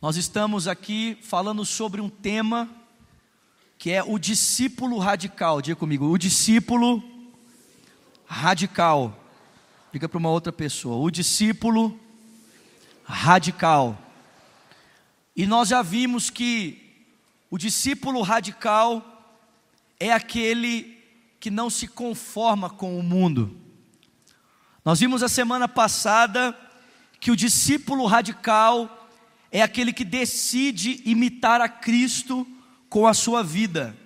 Nós estamos aqui falando sobre um tema que é o discípulo radical. Diga comigo, o discípulo radical. Diga para uma outra pessoa, o discípulo radical. E nós já vimos que o discípulo radical é aquele que não se conforma com o mundo. Nós vimos a semana passada que o discípulo radical é aquele que decide imitar a Cristo com a sua vida.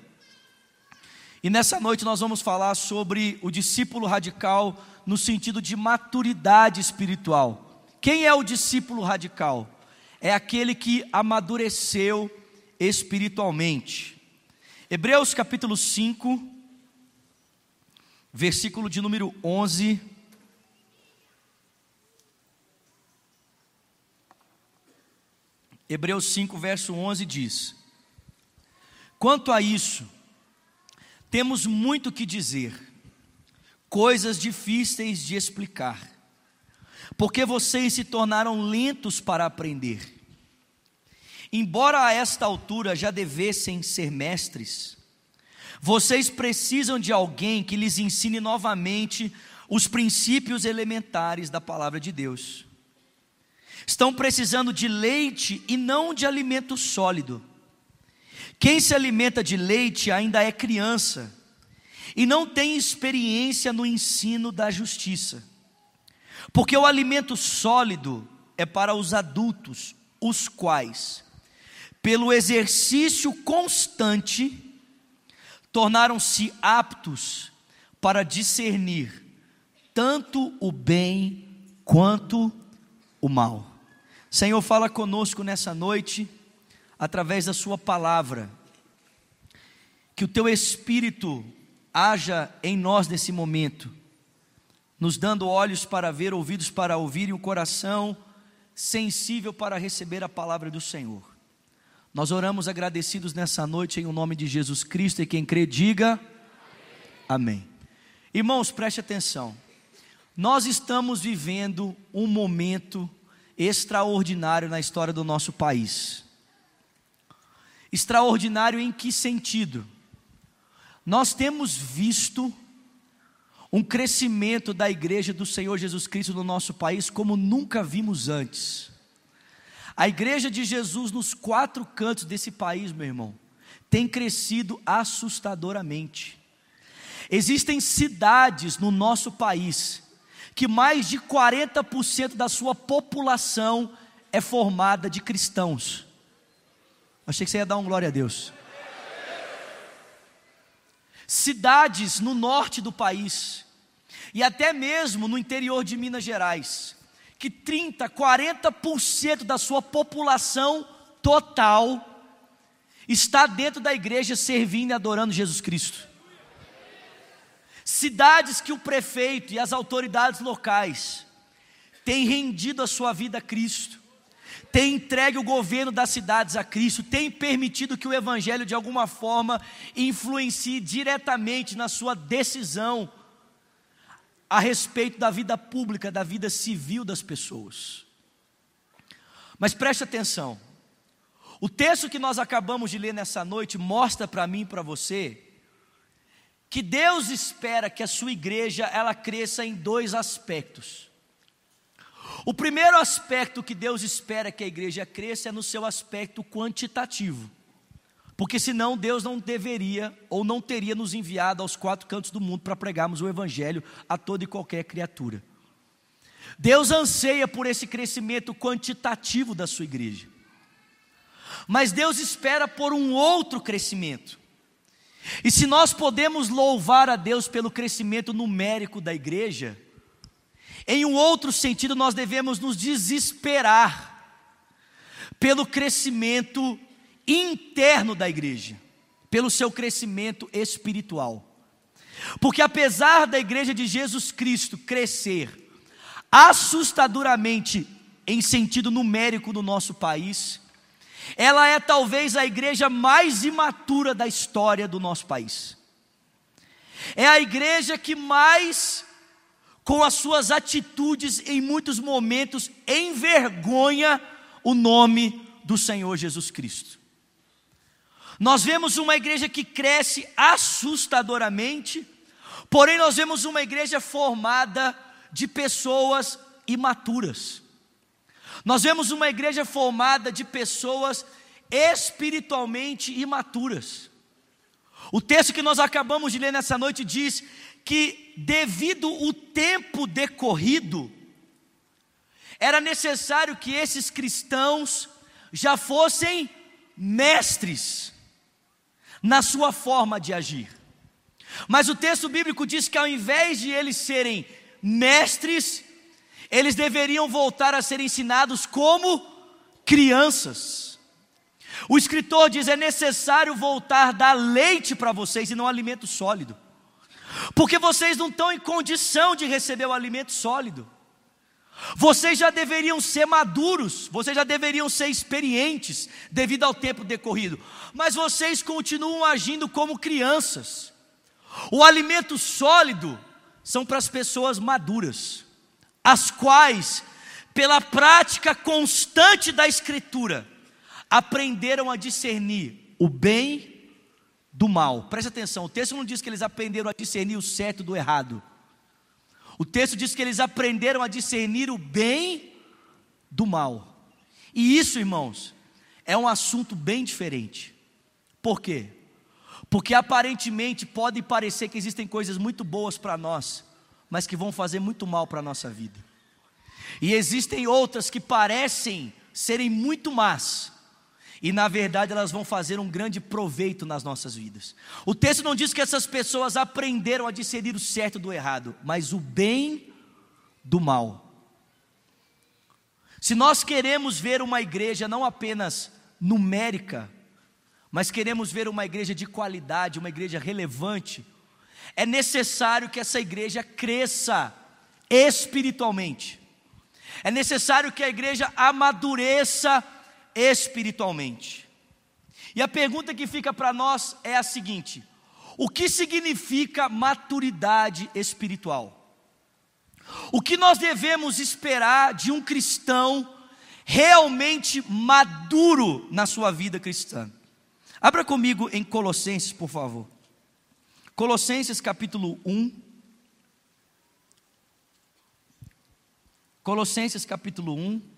E nessa noite nós vamos falar sobre o discípulo radical no sentido de maturidade espiritual. Quem é o discípulo radical? É aquele que amadureceu espiritualmente. Hebreus capítulo 5, versículo de número 11 Hebreus 5, verso 11 diz: Quanto a isso, temos muito que dizer, coisas difíceis de explicar, porque vocês se tornaram lentos para aprender. Embora a esta altura já devessem ser mestres, vocês precisam de alguém que lhes ensine novamente os princípios elementares da palavra de Deus. Estão precisando de leite e não de alimento sólido. Quem se alimenta de leite ainda é criança e não tem experiência no ensino da justiça. Porque o alimento sólido é para os adultos, os quais, pelo exercício constante, tornaram-se aptos para discernir tanto o bem quanto o mal. Senhor, fala conosco nessa noite, através da Sua palavra, que o Teu Espírito haja em nós nesse momento, nos dando olhos para ver, ouvidos para ouvir e um coração sensível para receber a palavra do Senhor. Nós oramos agradecidos nessa noite em o nome de Jesus Cristo e quem crê, diga amém. amém. Irmãos, preste atenção. Nós estamos vivendo um momento extraordinário na história do nosso país. Extraordinário em que sentido? Nós temos visto um crescimento da igreja do Senhor Jesus Cristo no nosso país como nunca vimos antes. A igreja de Jesus nos quatro cantos desse país, meu irmão, tem crescido assustadoramente. Existem cidades no nosso país que mais de 40% da sua população é formada de cristãos. Achei que você ia dar um glória a Deus. Cidades no norte do país, e até mesmo no interior de Minas Gerais, que 30, 40% da sua população total está dentro da igreja servindo e adorando Jesus Cristo. Cidades que o prefeito e as autoridades locais têm rendido a sua vida a Cristo, têm entregue o governo das cidades a Cristo, têm permitido que o Evangelho de alguma forma influencie diretamente na sua decisão a respeito da vida pública, da vida civil das pessoas. Mas preste atenção, o texto que nós acabamos de ler nessa noite mostra para mim e para você que Deus espera que a sua igreja ela cresça em dois aspectos. O primeiro aspecto que Deus espera que a igreja cresça é no seu aspecto quantitativo. Porque senão Deus não deveria ou não teria nos enviado aos quatro cantos do mundo para pregarmos o evangelho a toda e qualquer criatura. Deus anseia por esse crescimento quantitativo da sua igreja. Mas Deus espera por um outro crescimento. E se nós podemos louvar a Deus pelo crescimento numérico da igreja, em um outro sentido nós devemos nos desesperar pelo crescimento interno da igreja, pelo seu crescimento espiritual. Porque apesar da igreja de Jesus Cristo crescer assustadoramente em sentido numérico no nosso país, ela é talvez a igreja mais imatura da história do nosso país. É a igreja que mais, com as suas atitudes, em muitos momentos, envergonha o nome do Senhor Jesus Cristo. Nós vemos uma igreja que cresce assustadoramente, porém nós vemos uma igreja formada de pessoas imaturas. Nós vemos uma igreja formada de pessoas espiritualmente imaturas. O texto que nós acabamos de ler nessa noite diz que, devido o tempo decorrido, era necessário que esses cristãos já fossem mestres na sua forma de agir. Mas o texto bíblico diz que ao invés de eles serem mestres, eles deveriam voltar a ser ensinados como crianças. O escritor diz: é necessário voltar a dar leite para vocês e não alimento sólido, porque vocês não estão em condição de receber o alimento sólido. Vocês já deveriam ser maduros, vocês já deveriam ser experientes devido ao tempo decorrido, mas vocês continuam agindo como crianças. O alimento sólido são para as pessoas maduras, as quais, pela prática constante da Escritura, aprenderam a discernir o bem do mal. Preste atenção, o texto não diz que eles aprenderam a discernir o certo do errado. O texto diz que eles aprenderam a discernir o bem do mal. E isso, irmãos, é um assunto bem diferente. Por quê? Porque aparentemente pode parecer que existem coisas muito boas para nós, mas que vão fazer muito mal para a nossa vida. E existem outras que parecem serem muito más, e na verdade elas vão fazer um grande proveito nas nossas vidas. O texto não diz que essas pessoas aprenderam a discernir o certo do errado, mas o bem do mal. Se nós queremos ver uma igreja não apenas numérica, mas queremos ver uma igreja de qualidade, uma igreja relevante, é necessário que essa igreja cresça espiritualmente. É necessário que a igreja amadureça espiritualmente. E a pergunta que fica para nós é a seguinte: o que significa maturidade espiritual? O que nós devemos esperar de um cristão realmente maduro na sua vida cristã? Abra comigo em Colossenses, por favor. Colossenses capítulo 1. Colossenses capítulo 1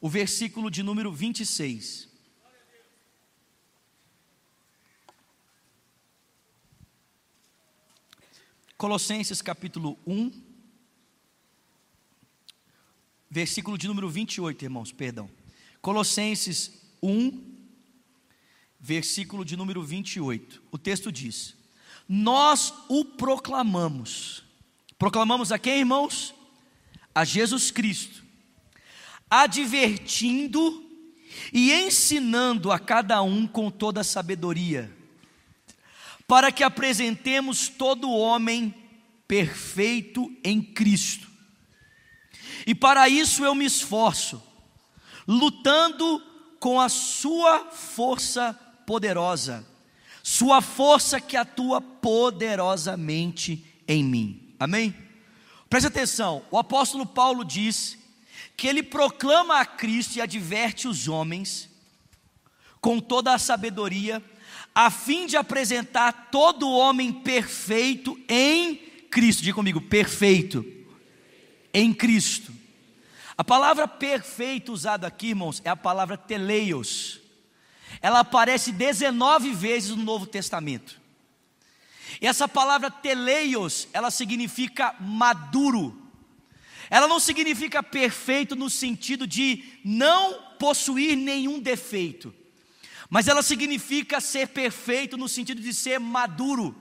o versículo de número 26. Colossenses capítulo 1, versículo de número 28, irmãos, perdão. Colossenses 1, versículo de número 28. O texto diz: Nós o proclamamos. Proclamamos a quem, irmãos? A Jesus Cristo advertindo e ensinando a cada um com toda a sabedoria, para que apresentemos todo homem perfeito em Cristo. E para isso eu me esforço, lutando com a sua força poderosa, sua força que atua poderosamente em mim. Amém? Preste atenção, o apóstolo Paulo diz que ele proclama a Cristo e adverte os homens com toda a sabedoria, a fim de apresentar todo homem perfeito em Cristo. Diga comigo, perfeito em Cristo. A palavra perfeito usada aqui, irmãos, é a palavra teleios. Ela aparece 19 vezes no Novo Testamento. E essa palavra teleios, ela significa maduro ela não significa perfeito no sentido de não possuir nenhum defeito, mas ela significa ser perfeito no sentido de ser maduro.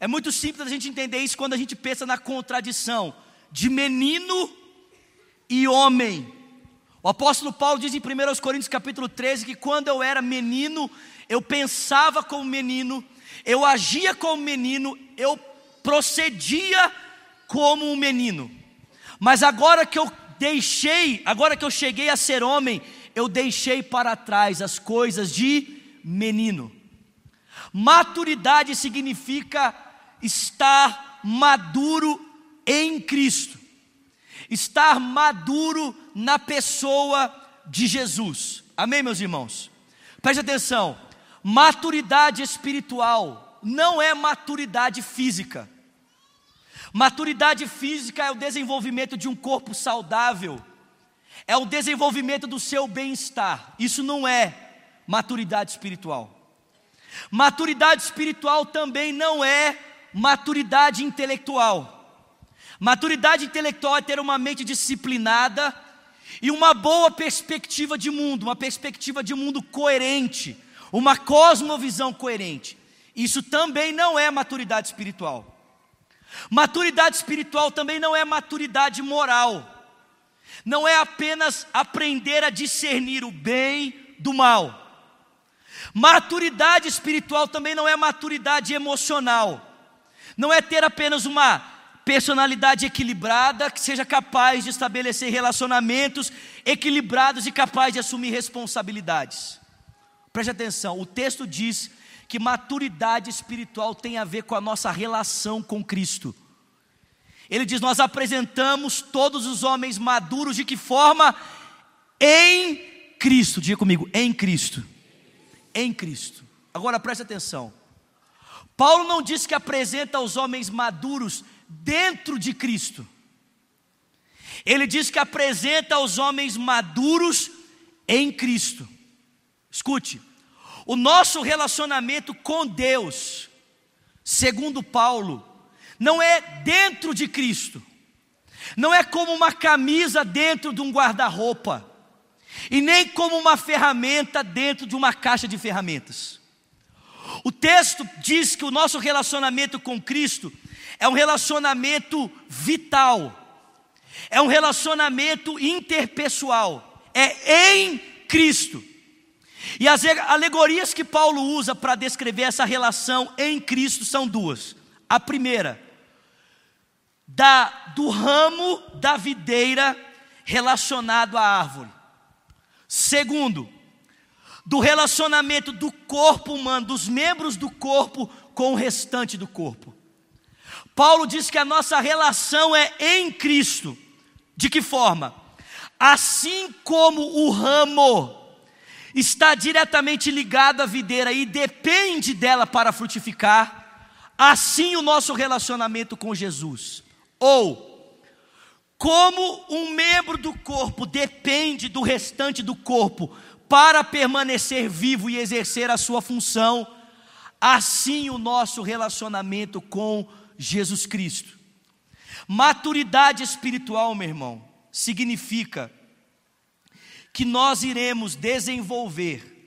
É muito simples a gente entender isso quando a gente pensa na contradição de menino e homem. O apóstolo Paulo diz em 1 Coríntios capítulo 13 que quando eu era menino, eu pensava como menino, eu agia como menino, eu procedia como um menino. Mas agora que eu deixei, agora que eu cheguei a ser homem, eu deixei para trás as coisas de menino. Maturidade significa estar maduro em Cristo, estar maduro na pessoa de Jesus. Amém, meus irmãos? Preste atenção: maturidade espiritual não é maturidade física. Maturidade física é o desenvolvimento de um corpo saudável, é o desenvolvimento do seu bem-estar. Isso não é maturidade espiritual. Maturidade espiritual também não é maturidade intelectual. Maturidade intelectual é ter uma mente disciplinada e uma boa perspectiva de mundo, uma perspectiva de mundo coerente, uma cosmovisão coerente. Isso também não é maturidade espiritual. Maturidade espiritual também não é maturidade moral. Não é apenas aprender a discernir o bem do mal. Maturidade espiritual também não é maturidade emocional. Não é ter apenas uma personalidade equilibrada que seja capaz de estabelecer relacionamentos equilibrados e capaz de assumir responsabilidades. Preste atenção, o texto diz que maturidade espiritual tem a ver com a nossa relação com Cristo. Ele diz: Nós apresentamos todos os homens maduros de que forma? Em Cristo. Diga comigo, em Cristo. Em Cristo. Agora preste atenção. Paulo não diz que apresenta os homens maduros dentro de Cristo. Ele diz que apresenta os homens maduros em Cristo. Escute, o nosso relacionamento com Deus, segundo Paulo, não é dentro de Cristo, não é como uma camisa dentro de um guarda-roupa, e nem como uma ferramenta dentro de uma caixa de ferramentas. O texto diz que o nosso relacionamento com Cristo é um relacionamento vital, é um relacionamento interpessoal, é em Cristo. E as alegorias que Paulo usa para descrever essa relação em Cristo são duas. A primeira, da, do ramo da videira relacionado à árvore. Segundo, do relacionamento do corpo humano, dos membros do corpo com o restante do corpo. Paulo diz que a nossa relação é em Cristo. De que forma? Assim como o ramo está diretamente ligado à videira e depende dela para frutificar, assim o nosso relacionamento com Jesus. Ou, como um membro do corpo depende do restante do corpo para permanecer vivo e exercer a sua função, assim o nosso relacionamento com Jesus Cristo. Maturidade espiritual, meu irmão, significa que nós iremos desenvolver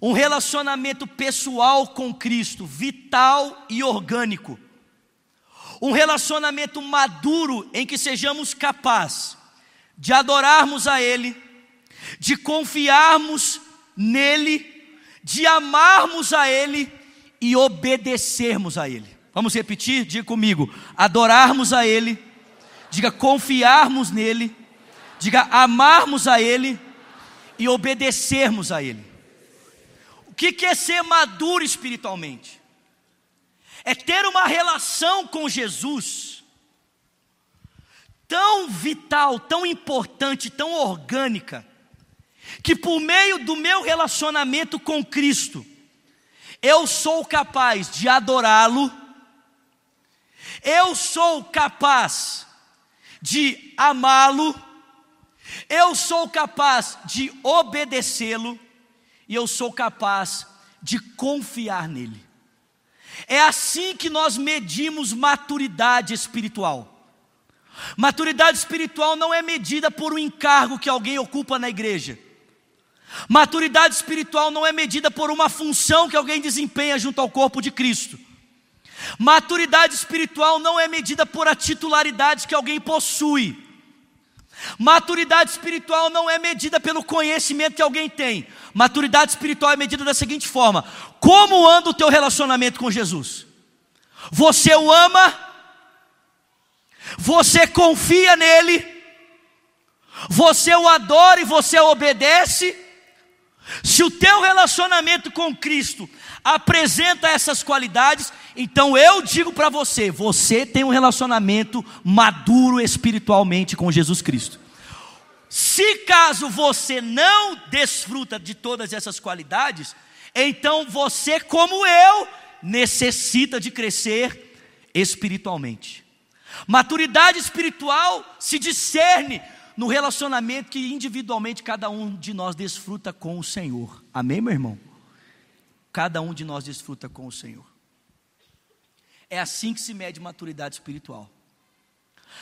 um relacionamento pessoal com Cristo, vital e orgânico. Um relacionamento maduro em que sejamos capazes de adorarmos a Ele, de confiarmos nele, de amarmos a Ele e obedecermos a Ele. Vamos repetir? Diga comigo: adorarmos a Ele, diga confiarmos nele, diga amarmos a Ele e obedecermos a Ele. O que é ser maduro espiritualmente? É ter uma relação com Jesus tão vital, tão importante, tão orgânica, que por meio do meu relacionamento com Cristo, eu sou capaz de adorá-lo eu sou capaz de amá-lo, eu sou capaz de obedecê-lo e eu sou capaz de confiar nele. É assim que nós medimos maturidade espiritual. Maturidade espiritual não é medida por um encargo que alguém ocupa na igreja. Maturidade espiritual não é medida por uma função que alguém desempenha junto ao corpo de Cristo. Maturidade espiritual não é medida por a titularidade que alguém possui. Maturidade espiritual não é medida pelo conhecimento que alguém tem. Maturidade espiritual é medida da seguinte forma: como anda o teu relacionamento com Jesus? Você o ama? Você confia nele? Você o adora e você obedece? Se o teu relacionamento com Cristo apresenta essas qualidades, então eu digo para você: você tem um relacionamento maduro espiritualmente com Jesus Cristo. Se caso você não desfruta de todas essas qualidades, então você, como eu, necessita de crescer espiritualmente. Maturidade espiritual se discerne no relacionamento que individualmente cada um de nós desfruta com o Senhor. Amém, meu irmão? Cada um de nós desfruta com o Senhor. É assim que se mede maturidade espiritual.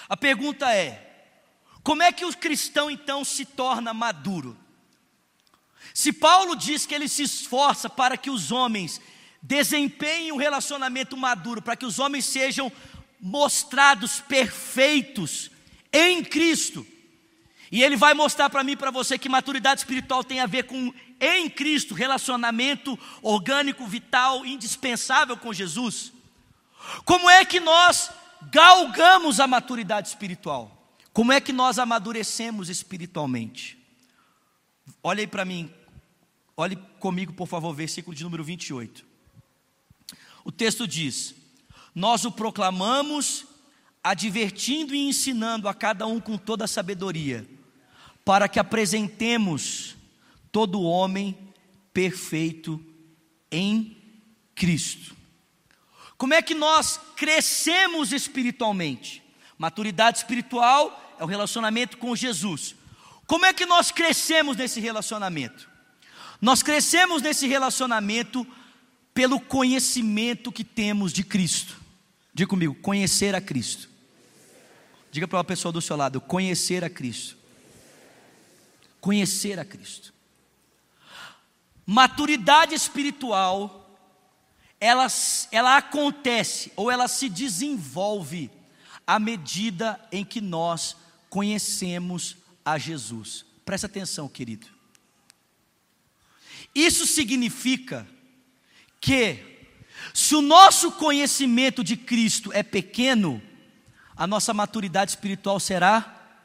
A pergunta é: como é que o cristão então se torna maduro? Se Paulo diz que ele se esforça para que os homens desempenhem um relacionamento maduro, para que os homens sejam mostrados perfeitos em Cristo, e ele vai mostrar para mim e para você que maturidade espiritual tem a ver com em Cristo, relacionamento orgânico, vital, indispensável com Jesus. Como é que nós galgamos a maturidade espiritual? Como é que nós amadurecemos espiritualmente? Olha aí para mim, olhe comigo, por favor, versículo de número 28. O texto diz: Nós o proclamamos, advertindo e ensinando a cada um com toda a sabedoria para que apresentemos todo homem perfeito em Cristo. Como é que nós crescemos espiritualmente? Maturidade espiritual é o relacionamento com Jesus. Como é que nós crescemos nesse relacionamento? Nós crescemos nesse relacionamento pelo conhecimento que temos de Cristo. Diga comigo, conhecer a Cristo. Diga para uma pessoa do seu lado, conhecer a Cristo conhecer a Cristo. Maturidade espiritual, ela, ela acontece ou ela se desenvolve à medida em que nós conhecemos a Jesus. Presta atenção, querido. Isso significa que, se o nosso conhecimento de Cristo é pequeno, a nossa maturidade espiritual será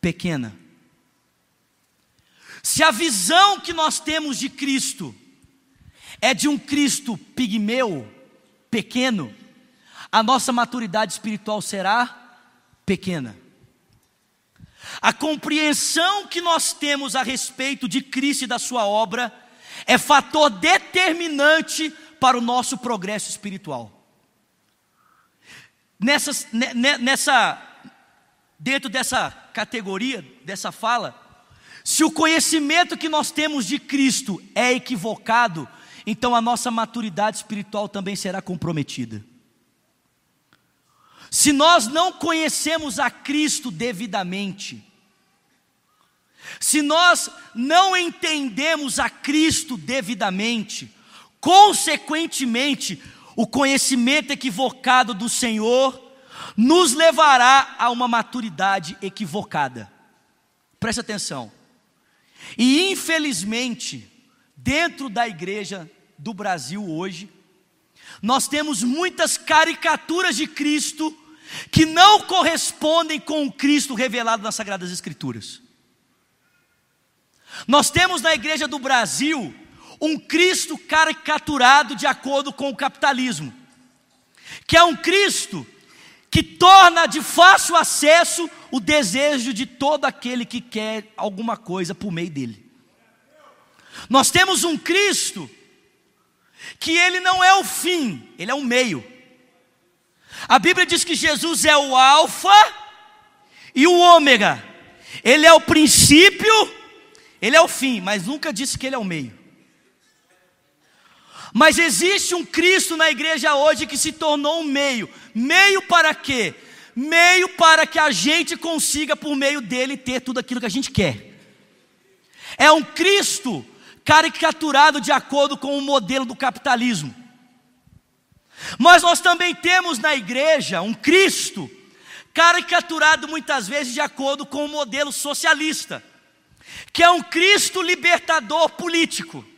pequena. Se a visão que nós temos de Cristo é de um Cristo pigmeu, pequeno, a nossa maturidade espiritual será pequena. A compreensão que nós temos a respeito de Cristo e da Sua obra é fator determinante para o nosso progresso espiritual. Nessa, nessa, dentro dessa categoria, dessa fala, se o conhecimento que nós temos de Cristo é equivocado, então a nossa maturidade espiritual também será comprometida. Se nós não conhecemos a Cristo devidamente, se nós não entendemos a Cristo devidamente, consequentemente, o conhecimento equivocado do Senhor nos levará a uma maturidade equivocada. Preste atenção. E infelizmente, dentro da igreja do Brasil hoje, nós temos muitas caricaturas de Cristo que não correspondem com o Cristo revelado nas Sagradas Escrituras. Nós temos na igreja do Brasil um Cristo caricaturado de acordo com o capitalismo, que é um Cristo que torna de fácil acesso o desejo de todo aquele que quer alguma coisa por meio dele. Nós temos um Cristo que ele não é o fim, ele é o meio. A Bíblia diz que Jesus é o Alfa e o Ômega, ele é o princípio, ele é o fim, mas nunca disse que ele é o meio. Mas existe um Cristo na igreja hoje que se tornou um meio. Meio para quê? Meio para que a gente consiga, por meio dele, ter tudo aquilo que a gente quer. É um Cristo caricaturado de acordo com o modelo do capitalismo. Mas nós também temos na igreja um Cristo caricaturado muitas vezes de acordo com o modelo socialista, que é um Cristo libertador político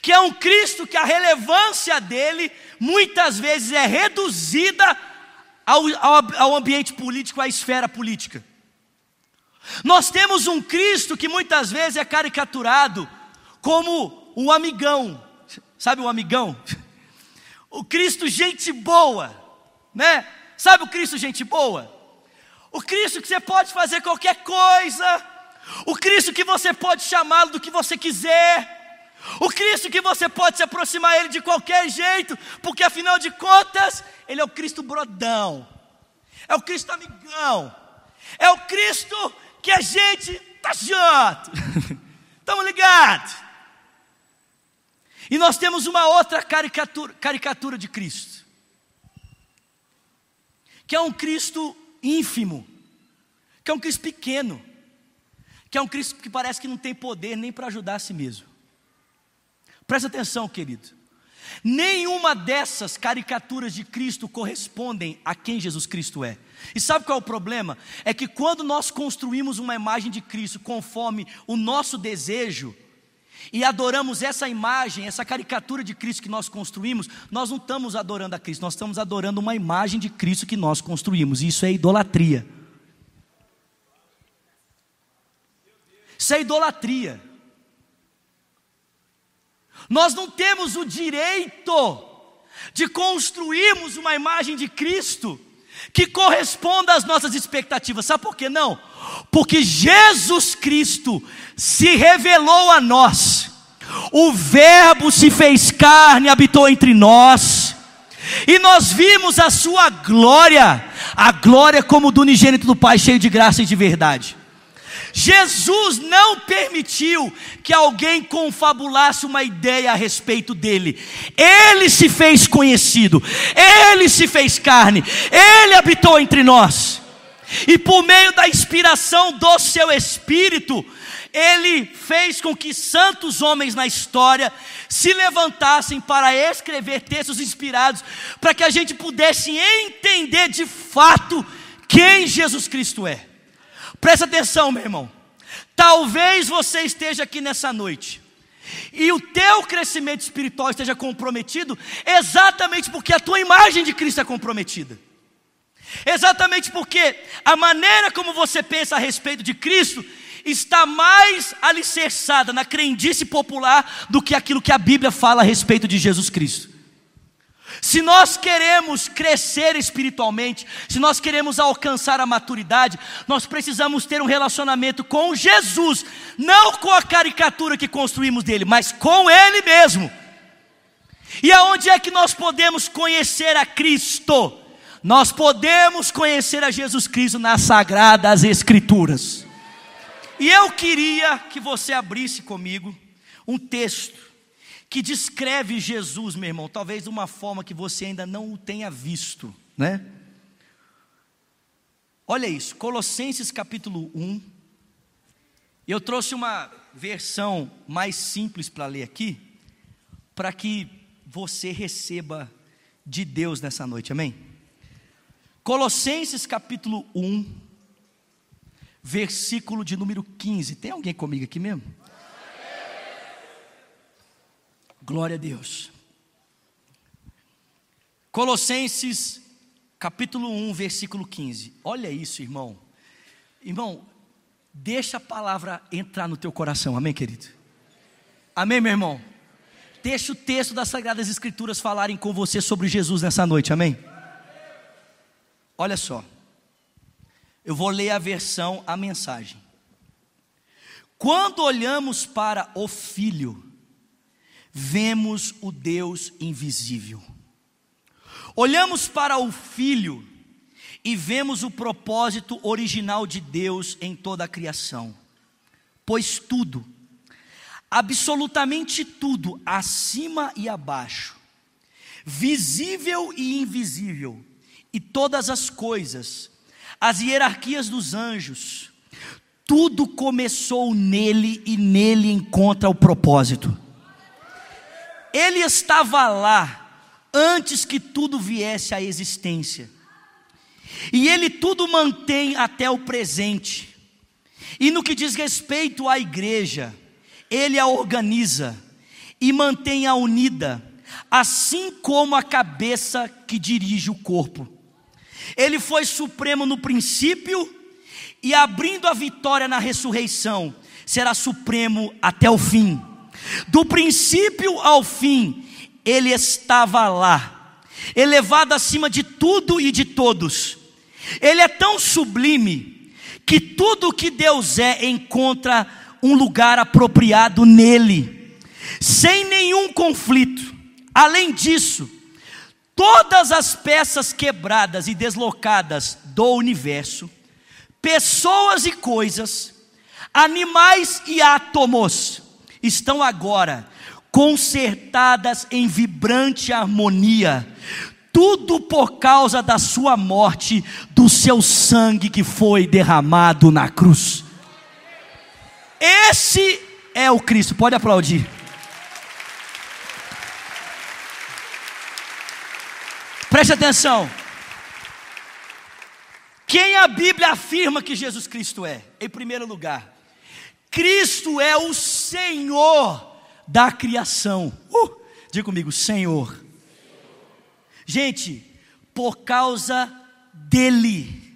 que é um Cristo que a relevância dele muitas vezes é reduzida ao, ao, ao, ambiente político, à esfera política. Nós temos um Cristo que muitas vezes é caricaturado como um amigão, sabe o amigão? O Cristo gente boa, né? Sabe o Cristo gente boa? O Cristo que você pode fazer qualquer coisa, O Cristo que você pode chamá-lo do que você quiser. O Cristo que você pode se aproximar ele de qualquer jeito, porque afinal de contas, ele é o Cristo brodão. É o Cristo amigão. É o Cristo que a gente tá junto. Estamos ligados? E nós temos uma outra caricatura, caricatura de Cristo, que é um Cristo ínfimo, que é um Cristo pequeno, que é um Cristo que parece que não tem poder nem para ajudar a si mesmo. Presta atenção, querido. Nenhuma dessas caricaturas de Cristo correspondem a quem Jesus Cristo é. E sabe qual é o problema? É que quando nós construímos uma imagem de Cristo conforme o nosso desejo, e adoramos essa imagem, essa caricatura de Cristo que nós construímos, nós não estamos adorando a Cristo, nós estamos adorando uma imagem de Cristo que nós construímos, e isso é idolatria. Isso é idolatria. Nós não temos o direito de construirmos uma imagem de Cristo que corresponda às nossas expectativas. Sabe por que não? Porque Jesus Cristo se revelou a nós. O Verbo se fez carne, habitou entre nós. E nós vimos a sua glória, a glória como do unigênito do Pai, cheio de graça e de verdade. Jesus não permitiu que alguém confabulasse uma ideia a respeito dele. Ele se fez conhecido, ele se fez carne, ele habitou entre nós. E por meio da inspiração do seu espírito, ele fez com que santos homens na história se levantassem para escrever textos inspirados, para que a gente pudesse entender de fato quem Jesus Cristo é. Presta atenção, meu irmão. Talvez você esteja aqui nessa noite e o teu crescimento espiritual esteja comprometido exatamente porque a tua imagem de Cristo é comprometida. Exatamente porque a maneira como você pensa a respeito de Cristo está mais alicerçada na crendice popular do que aquilo que a Bíblia fala a respeito de Jesus Cristo. Se nós queremos crescer espiritualmente, se nós queremos alcançar a maturidade, nós precisamos ter um relacionamento com Jesus, não com a caricatura que construímos dele, mas com Ele mesmo. E aonde é que nós podemos conhecer a Cristo? Nós podemos conhecer a Jesus Cristo nas sagradas Escrituras. E eu queria que você abrisse comigo um texto que descreve Jesus, meu irmão, talvez de uma forma que você ainda não o tenha visto, né? Olha isso, Colossenses capítulo 1. Eu trouxe uma versão mais simples para ler aqui, para que você receba de Deus nessa noite, amém? Colossenses capítulo 1, versículo de número 15. Tem alguém comigo aqui mesmo? Glória a Deus. Colossenses capítulo 1, versículo 15. Olha isso, irmão. Irmão, deixa a palavra entrar no teu coração. Amém, querido? Amém, meu irmão? Deixa o texto das Sagradas Escrituras falarem com você sobre Jesus nessa noite. Amém? Olha só. Eu vou ler a versão, a mensagem. Quando olhamos para o Filho, vemos o Deus invisível. Olhamos para o Filho e vemos o propósito original de Deus em toda a criação. Pois tudo, absolutamente tudo, acima e abaixo, visível e invisível, e todas as coisas, as hierarquias dos anjos, tudo começou nele e nele encontra o propósito. Ele estava lá antes que tudo viesse à existência. E ele tudo mantém até o presente. E no que diz respeito à igreja, ele a organiza e mantém-a unida, assim como a cabeça que dirige o corpo. Ele foi supremo no princípio e abrindo a vitória na ressurreição, será supremo até o fim. Do princípio ao fim, ele estava lá, elevado acima de tudo e de todos. Ele é tão sublime que tudo que Deus é encontra um lugar apropriado nele, sem nenhum conflito. Além disso, todas as peças quebradas e deslocadas do universo, pessoas e coisas, animais e átomos, estão agora consertadas em vibrante harmonia, tudo por causa da sua morte, do seu sangue que foi derramado na cruz. Esse é o Cristo, pode aplaudir. Preste atenção. Quem a Bíblia afirma que Jesus Cristo é? Em primeiro lugar, Cristo é o Senhor da criação. Uh, diga comigo, Senhor. Gente, por causa dele,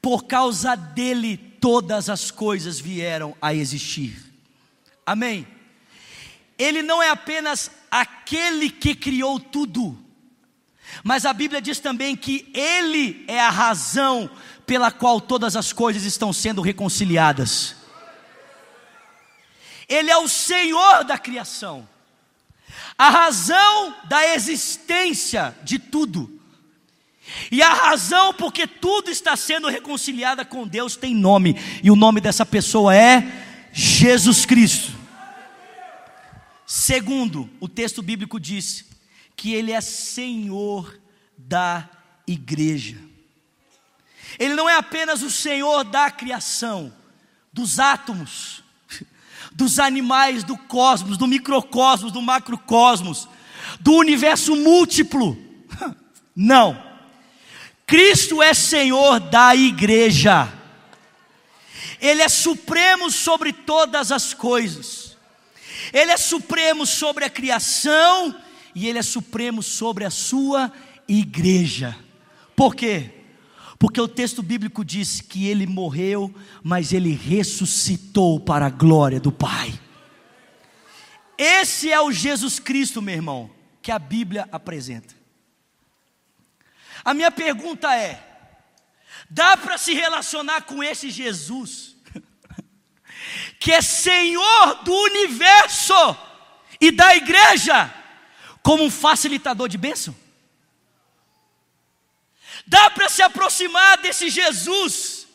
por causa dele, todas as coisas vieram a existir. Amém? Ele não é apenas aquele que criou tudo, mas a Bíblia diz também que Ele é a razão pela qual todas as coisas estão sendo reconciliadas. Ele é o Senhor da criação, a razão da existência de tudo. E a razão porque tudo está sendo reconciliado com Deus tem nome, e o nome dessa pessoa é Jesus Cristo. Segundo, o texto bíblico diz que Ele é Senhor da igreja. Ele não é apenas o Senhor da criação, dos átomos, dos animais, do cosmos, do microcosmos, do macrocosmos, do universo múltiplo. Não. Cristo é Senhor da igreja. Ele é supremo sobre todas as coisas. Ele é supremo sobre a criação e ele é supremo sobre a sua igreja. Por quê? Porque o texto bíblico diz que ele morreu, mas ele ressuscitou para a glória do Pai. Esse é o Jesus Cristo, meu irmão, que a Bíblia apresenta. A minha pergunta é: dá para se relacionar com esse Jesus, que é Senhor do universo e da igreja, como um facilitador de bênção? Dá para se aproximar desse Jesus,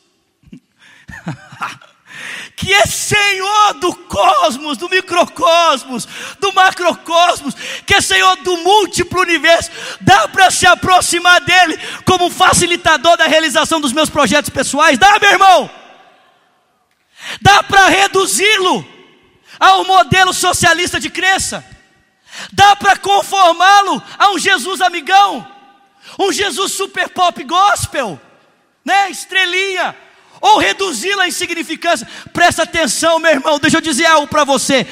que é Senhor do cosmos, do microcosmos, do macrocosmos, que é Senhor do múltiplo universo. Dá para se aproximar dele como facilitador da realização dos meus projetos pessoais? Dá, meu irmão? Dá para reduzi-lo ao modelo socialista de crença? Dá para conformá-lo a um Jesus amigão? Um Jesus super pop gospel, né? Estrelinha, ou reduzi-la à insignificância. Presta atenção, meu irmão, deixa eu dizer algo para você.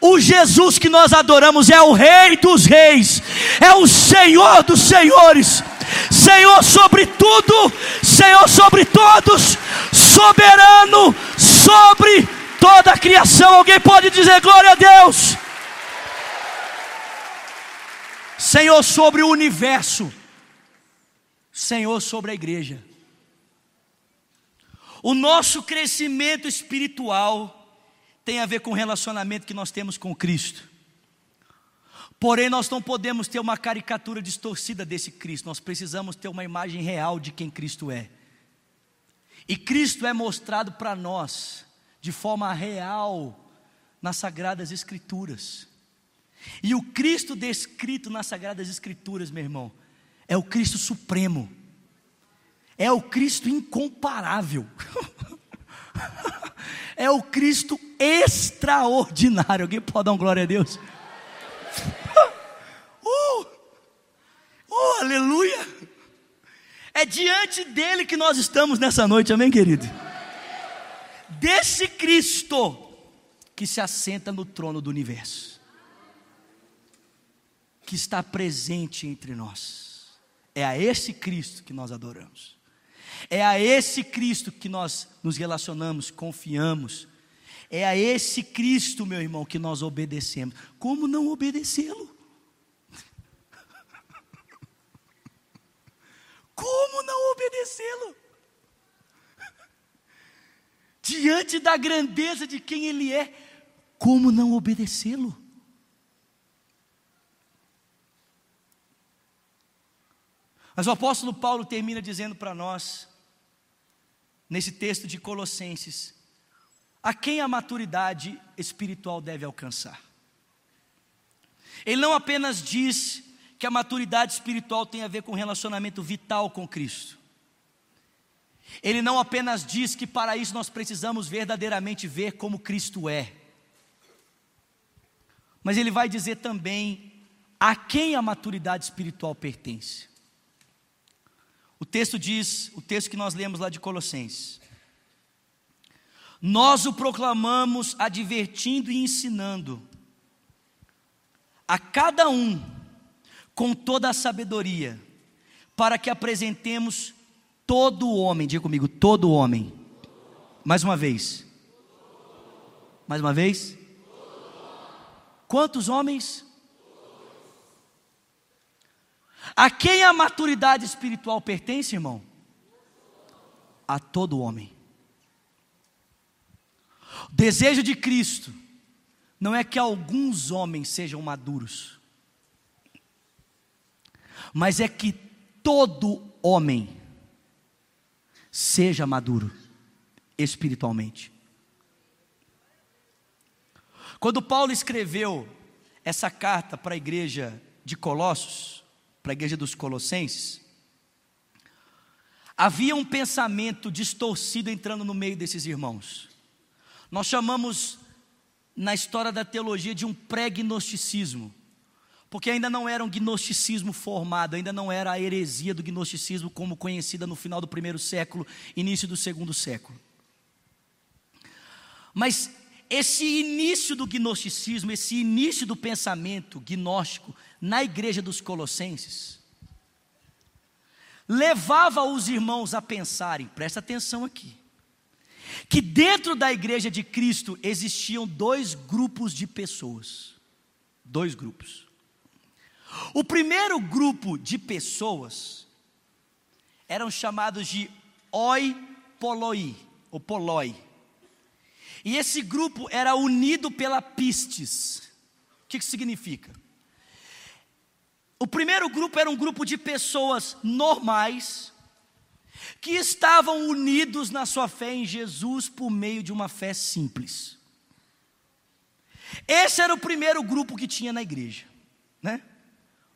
O Jesus que nós adoramos é o Rei dos Reis, é o Senhor dos Senhores, Senhor sobre tudo, Senhor sobre todos, soberano sobre toda a criação. Alguém pode dizer glória a Deus? Senhor sobre o universo Senhor sobre a igreja. O nosso crescimento espiritual tem a ver com o relacionamento que nós temos com Cristo. Porém, nós não podemos ter uma caricatura distorcida desse Cristo, nós precisamos ter uma imagem real de quem Cristo é. E Cristo é mostrado para nós de forma real nas Sagradas Escrituras. E o Cristo descrito nas Sagradas Escrituras, meu irmão, é o Cristo supremo, é o Cristo incomparável, é o Cristo extraordinário. Alguém pode dar um glória a Deus? Uh, oh, aleluia! É diante dele que nós estamos nessa noite, amém, querido? Desse Cristo que se assenta no trono do universo, que está presente entre nós. É a esse Cristo que nós adoramos. É a esse Cristo que nós nos relacionamos, confiamos. É a esse Cristo, meu irmão, que nós obedecemos. Como não obedecê-lo? Como não obedecê-lo? diante da grandeza de quem Ele é, como não obedecê-lo? Mas o apóstolo Paulo termina dizendo para nós, nesse texto de Colossenses, a quem a maturidade espiritual deve alcançar. Ele não apenas diz que a maturidade espiritual tem a ver com relacionamento vital com Cristo. Ele não apenas diz que para isso nós precisamos verdadeiramente ver como Cristo é. Mas ele vai dizer também a quem a maturidade espiritual pertence. O texto diz, o texto que nós lemos lá de Colossenses. Nós o proclamamos advertindo e ensinando a cada um com toda a sabedoria, para que apresentemos todo o homem, diga comigo, todo o homem. Mais uma vez. Mais uma vez. Quantos homens? A quem a maturidade espiritual pertence, irmão? A todo homem. O desejo de Cristo não é que alguns homens sejam maduros, mas é que todo homem seja maduro espiritualmente. Quando Paulo escreveu essa carta para a igreja de Colossos, para a igreja dos Colossenses, havia um pensamento distorcido entrando no meio desses irmãos. Nós chamamos na história da teologia de um pré-gnosticismo, porque ainda não era um gnosticismo formado, ainda não era a heresia do gnosticismo como conhecida no final do primeiro século, início do segundo século. Mas esse início do gnosticismo, esse início do pensamento gnóstico, na igreja dos Colossenses, levava os irmãos a pensarem, presta atenção aqui, que dentro da igreja de Cristo existiam dois grupos de pessoas. Dois grupos. O primeiro grupo de pessoas eram chamados de oi poloi, ou poloi. E esse grupo era unido pela pistes. O que, que significa? O primeiro grupo era um grupo de pessoas normais, que estavam unidos na sua fé em Jesus por meio de uma fé simples. Esse era o primeiro grupo que tinha na igreja, né?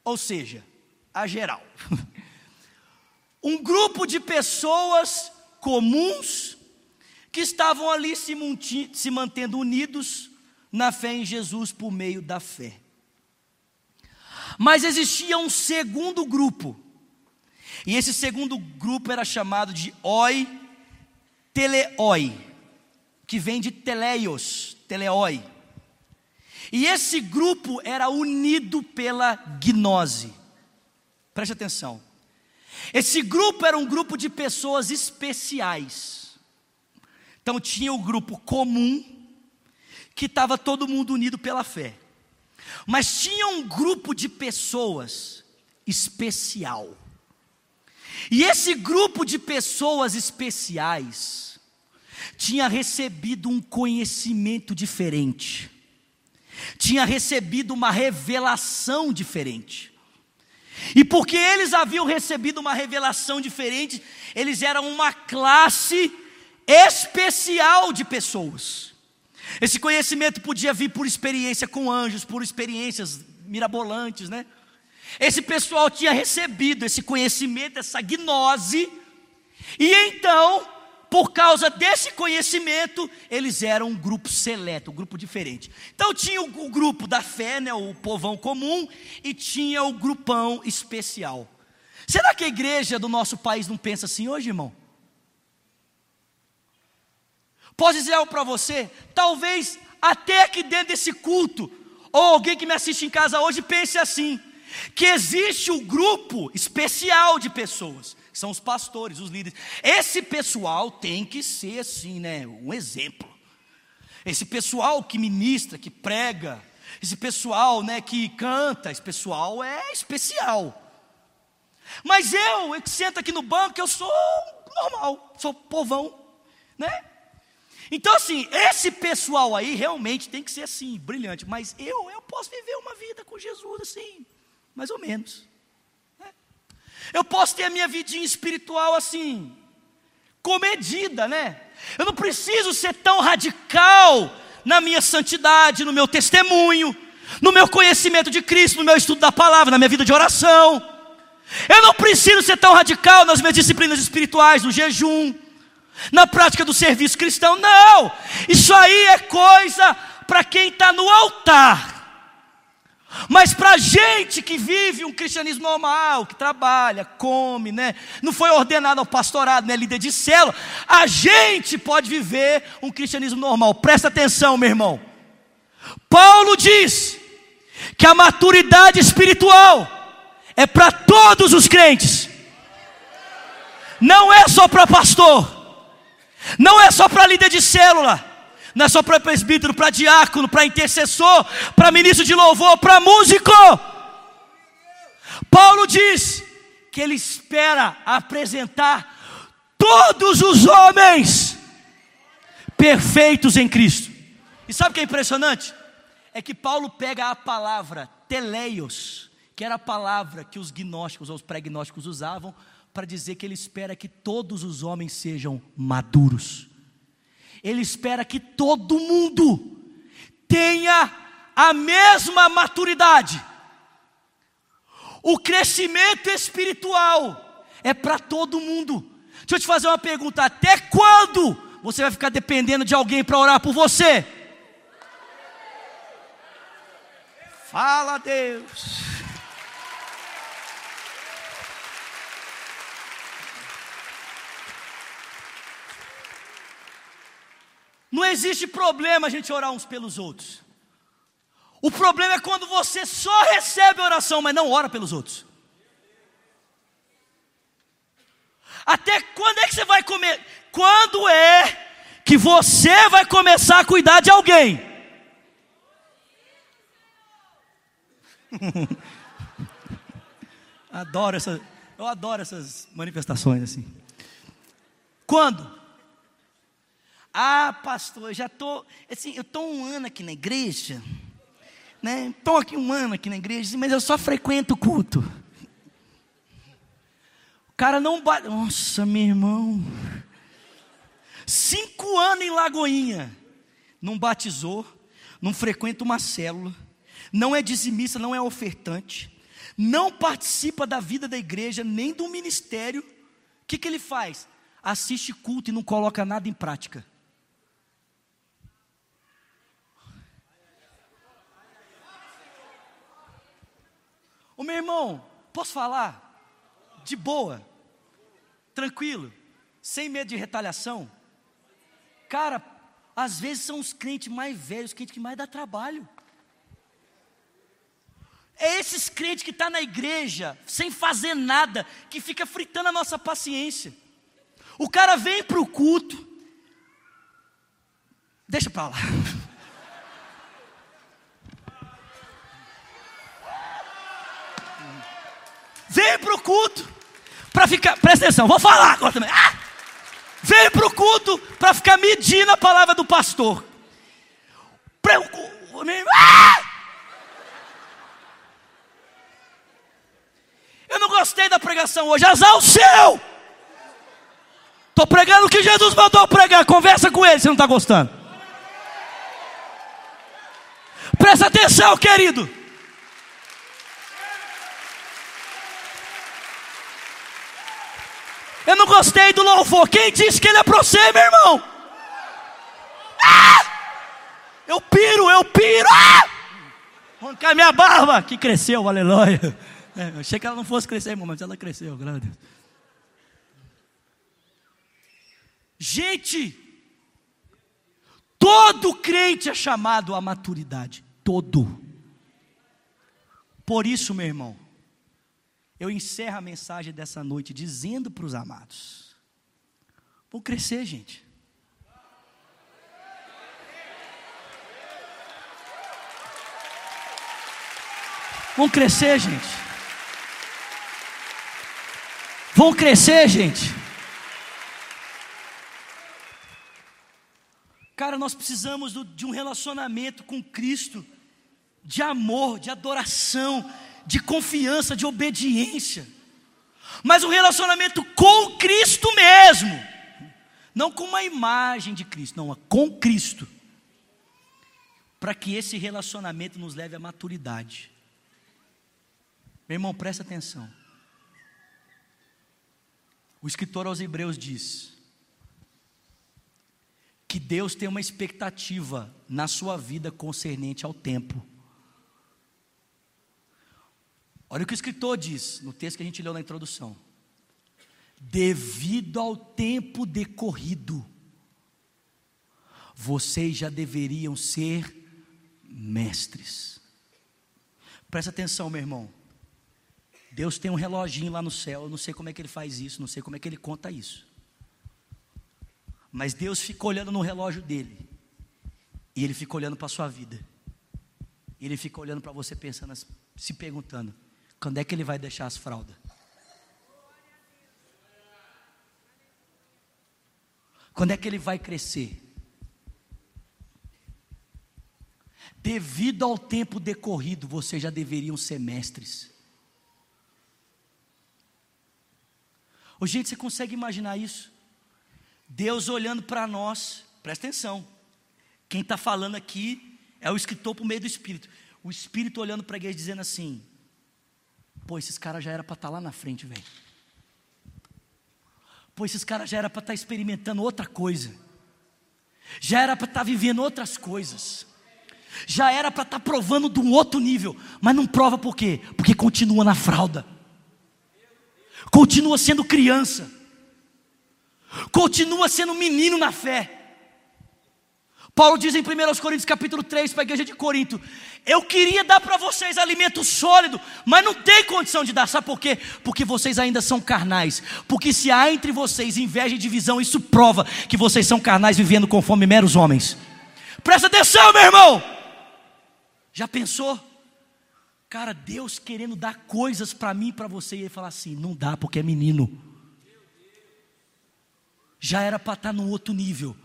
Ou seja, a geral. um grupo de pessoas comuns que estavam ali se, mantendo unidos na fé em Jesus por meio da fé. Mas existia um segundo grupo. E esse segundo grupo era chamado de oi teleoi, que vem de teleios, teleoi. E esse grupo era unido pela gnose. Preste atenção. Esse grupo era um grupo de pessoas especiais. Então tinha o grupo comum, que estava todo mundo unido pela fé. Mas tinha um grupo de pessoas especial. E esse grupo de pessoas especiais tinha recebido um conhecimento diferente, tinha recebido uma revelação diferente. E porque eles haviam recebido uma revelação diferente, eles eram uma classe especial de pessoas. Esse conhecimento podia vir por experiência com anjos, por experiências mirabolantes, né? Esse pessoal tinha recebido esse conhecimento, essa gnose, e então, por causa desse conhecimento, eles eram um grupo seleto, um grupo diferente. Então tinha o, o grupo da fé, né, o povão comum, e tinha o grupão especial. Será que a igreja do nosso país não pensa assim hoje, irmão? Posso dizer algo para você? Talvez até aqui dentro desse culto, ou alguém que me assiste em casa hoje pense assim: que existe um grupo especial de pessoas, são os pastores, os líderes. Esse pessoal tem que ser assim, né? Um exemplo. Esse pessoal que ministra, que prega, esse pessoal, né, que canta, esse pessoal é especial. Mas eu, que sento aqui no banco, eu sou normal, sou povão, né? Então, assim, esse pessoal aí realmente tem que ser assim, brilhante. Mas eu, eu posso viver uma vida com Jesus assim, mais ou menos. Né? Eu posso ter a minha vidinha espiritual assim, comedida, né? Eu não preciso ser tão radical na minha santidade, no meu testemunho, no meu conhecimento de Cristo, no meu estudo da palavra, na minha vida de oração. Eu não preciso ser tão radical nas minhas disciplinas espirituais, no jejum na prática do serviço cristão. Não! Isso aí é coisa para quem está no altar. Mas para gente que vive um cristianismo normal, que trabalha, come, né? não foi ordenado ao pastorado, né? líder de célula, a gente pode viver um cristianismo normal. Presta atenção, meu irmão. Paulo diz que a maturidade espiritual é para todos os crentes, não é só para pastor. Não é só para líder de célula, não é só para presbítero, para diácono, para intercessor, para ministro de louvor, para músico. Paulo diz que ele espera apresentar todos os homens perfeitos em Cristo. E sabe o que é impressionante? É que Paulo pega a palavra teleios, que era a palavra que os gnósticos ou os pré-gnósticos usavam para dizer que ele espera que todos os homens sejam maduros. Ele espera que todo mundo tenha a mesma maturidade. O crescimento espiritual é para todo mundo. Deixa eu te fazer uma pergunta: até quando você vai ficar dependendo de alguém para orar por você? Fala, Deus. Não existe problema a gente orar uns pelos outros. O problema é quando você só recebe oração, mas não ora pelos outros. Até quando é que você vai comer? Quando é que você vai começar a cuidar de alguém? adoro essa, eu adoro essas manifestações assim. Quando? Ah, pastor, eu já estou, assim, eu estou um ano aqui na igreja, né? Estou aqui um ano aqui na igreja, mas eu só frequento o culto. O cara não bate, nossa, meu irmão, cinco anos em Lagoinha, não batizou, não frequenta uma célula, não é dizimista, não é ofertante, não participa da vida da igreja, nem do ministério, o que, que ele faz? Assiste culto e não coloca nada em prática. O meu irmão, posso falar? De boa, tranquilo, sem medo de retaliação. Cara, às vezes são os crentes mais velhos, os crentes que mais dá trabalho. É esses crentes que estão tá na igreja, sem fazer nada, que fica fritando a nossa paciência. O cara vem para o culto, deixa para lá. Vem para o culto para ficar, presta atenção, vou falar agora também. Ah! Vem para o culto para ficar medindo a palavra do pastor. Ah! Eu não gostei da pregação hoje, azar o seu. Estou pregando o que Jesus mandou pregar. Conversa com ele se não está gostando. Presta atenção, querido. Eu não gostei do louvor. Quem disse que ele é para você, meu irmão? Ah! Eu piro, eu piro. Ah! Arrancar minha barba, que cresceu, aleluia. É, eu achei que ela não fosse crescer, irmão, mas ela cresceu, graças a Deus. Gente, todo crente é chamado à maturidade. Todo. Por isso, meu irmão, eu encerro a mensagem dessa noite dizendo para os amados: vão crescer, gente. Vão crescer, gente. Vão crescer, gente. Cara, nós precisamos de um relacionamento com Cristo, de amor, de adoração, de confiança, de obediência, mas um relacionamento com Cristo mesmo, não com uma imagem de Cristo, não, com Cristo, para que esse relacionamento nos leve à maturidade. Meu irmão, presta atenção. O escritor aos Hebreus diz: que Deus tem uma expectativa na sua vida concernente ao tempo. Olha o que o escritor diz no texto que a gente leu na introdução. Devido ao tempo decorrido, vocês já deveriam ser mestres. Presta atenção, meu irmão. Deus tem um reloginho lá no céu, eu não sei como é que ele faz isso, não sei como é que ele conta isso. Mas Deus fica olhando no relógio dele. E ele fica olhando para a sua vida. E ele fica olhando para você pensando, se perguntando: quando é que ele vai deixar as fraldas? Quando é que ele vai crescer? Devido ao tempo decorrido, vocês já deveriam ser mestres. Ô, gente, você consegue imaginar isso? Deus olhando para nós, presta atenção. Quem está falando aqui é o escritor por meio do Espírito. O Espírito olhando para a igreja dizendo assim: Pô, esses caras já era para estar tá lá na frente, velho. Pô, esses caras já era para estar tá experimentando outra coisa. Já era para estar tá vivendo outras coisas. Já era para estar provando de um outro nível. Mas não prova por quê? Porque continua na fralda. Continua sendo criança continua sendo menino na fé. Paulo diz em 1 Coríntios capítulo 3 para a igreja de Corinto: Eu queria dar para vocês alimento sólido, mas não tem condição de dar. Sabe por quê? Porque vocês ainda são carnais. Porque se há entre vocês inveja e divisão, isso prova que vocês são carnais vivendo conforme meros homens. Presta atenção, meu irmão. Já pensou? Cara, Deus querendo dar coisas para mim e para você, e ele falar assim: não dá porque é menino já era para estar tá no outro nível.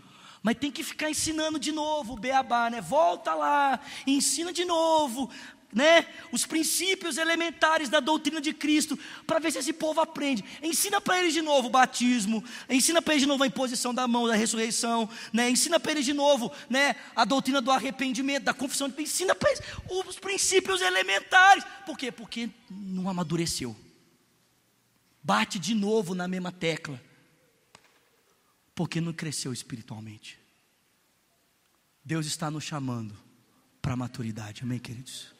Mas tem que ficar ensinando de novo o beabá, né? Volta lá, ensina de novo, né? Os princípios elementares da doutrina de Cristo, para ver se esse povo aprende. Ensina para eles de novo o batismo, ensina para eles de novo a imposição da mão, da ressurreição, né? Ensina para eles de novo, né? A doutrina do arrependimento, da confissão ensina para eles os princípios elementares. Por quê? Porque não amadureceu. Bate de novo na mesma tecla porque não cresceu espiritualmente. Deus está nos chamando para a maturidade, amém, queridos?